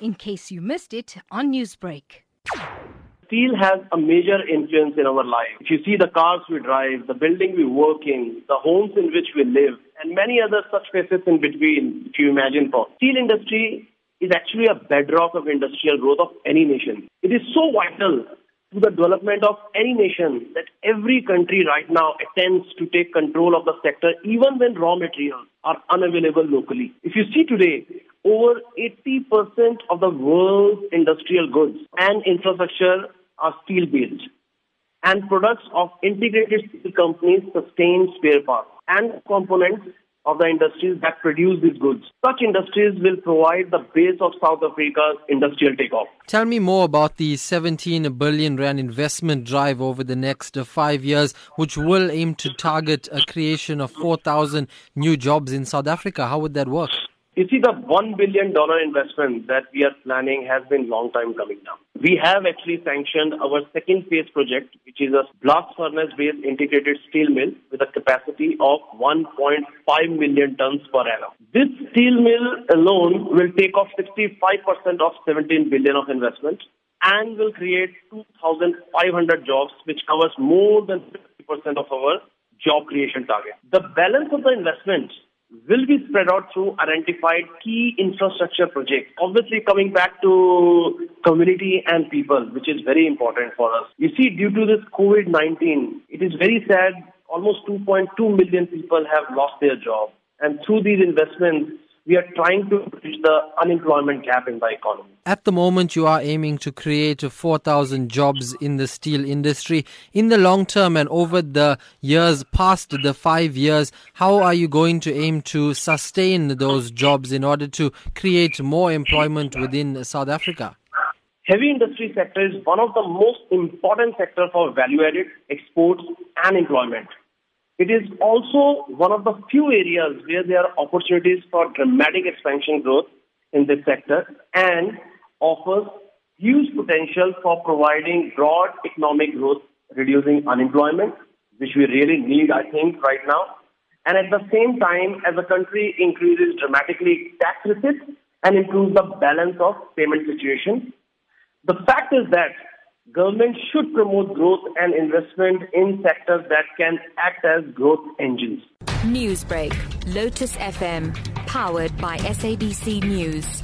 in case you missed it on Newsbreak. Steel has a major influence in our life. If you see the cars we drive, the building we work in, the homes in which we live, and many other such facets in between, if you imagine for. Steel industry is actually a bedrock of industrial growth of any nation. It is so vital to the development of any nation that every country right now attempts to take control of the sector even when raw materials are unavailable locally. If you see today, over 80% of the world's industrial goods and infrastructure are steel based and products of integrated steel companies sustain spare parts and components of the industries that produce these goods. Such industries will provide the base of South Africa's industrial takeoff. Tell me more about the 17 billion rand investment drive over the next five years, which will aim to target a creation of 4,000 new jobs in South Africa. How would that work? You see, the $1 billion investment that we are planning has been long time coming now. We have actually sanctioned our second phase project, which is a blast furnace based integrated steel mill with a capacity of 1.5 million tons per annum. This steel mill alone will take off 65% of 17 billion of investment and will create 2,500 jobs, which covers more than 50% of our job creation target. The balance of the investment will be spread out through identified key infrastructure projects. Obviously, coming back to community and people, which is very important for us. You see, due to this COVID 19, it is very sad. Almost 2.2 million people have lost their job. And through these investments, we are trying to bridge the unemployment gap in the economy. At the moment, you are aiming to create 4,000 jobs in the steel industry. In the long term and over the years past the five years, how are you going to aim to sustain those jobs in order to create more employment within South Africa? Heavy industry sector is one of the most important sector for value added, exports and employment. It is also one of the few areas where there are opportunities for dramatic expansion growth in this sector and offers huge potential for providing broad economic growth, reducing unemployment, which we really need, I think, right now. And at the same time, as the country increases dramatically tax receipts and improves the balance of payment situation. The fact is that government should promote growth and investment in sectors that can act as growth engines. Newsbreak, Lotus FM, powered by SABC News.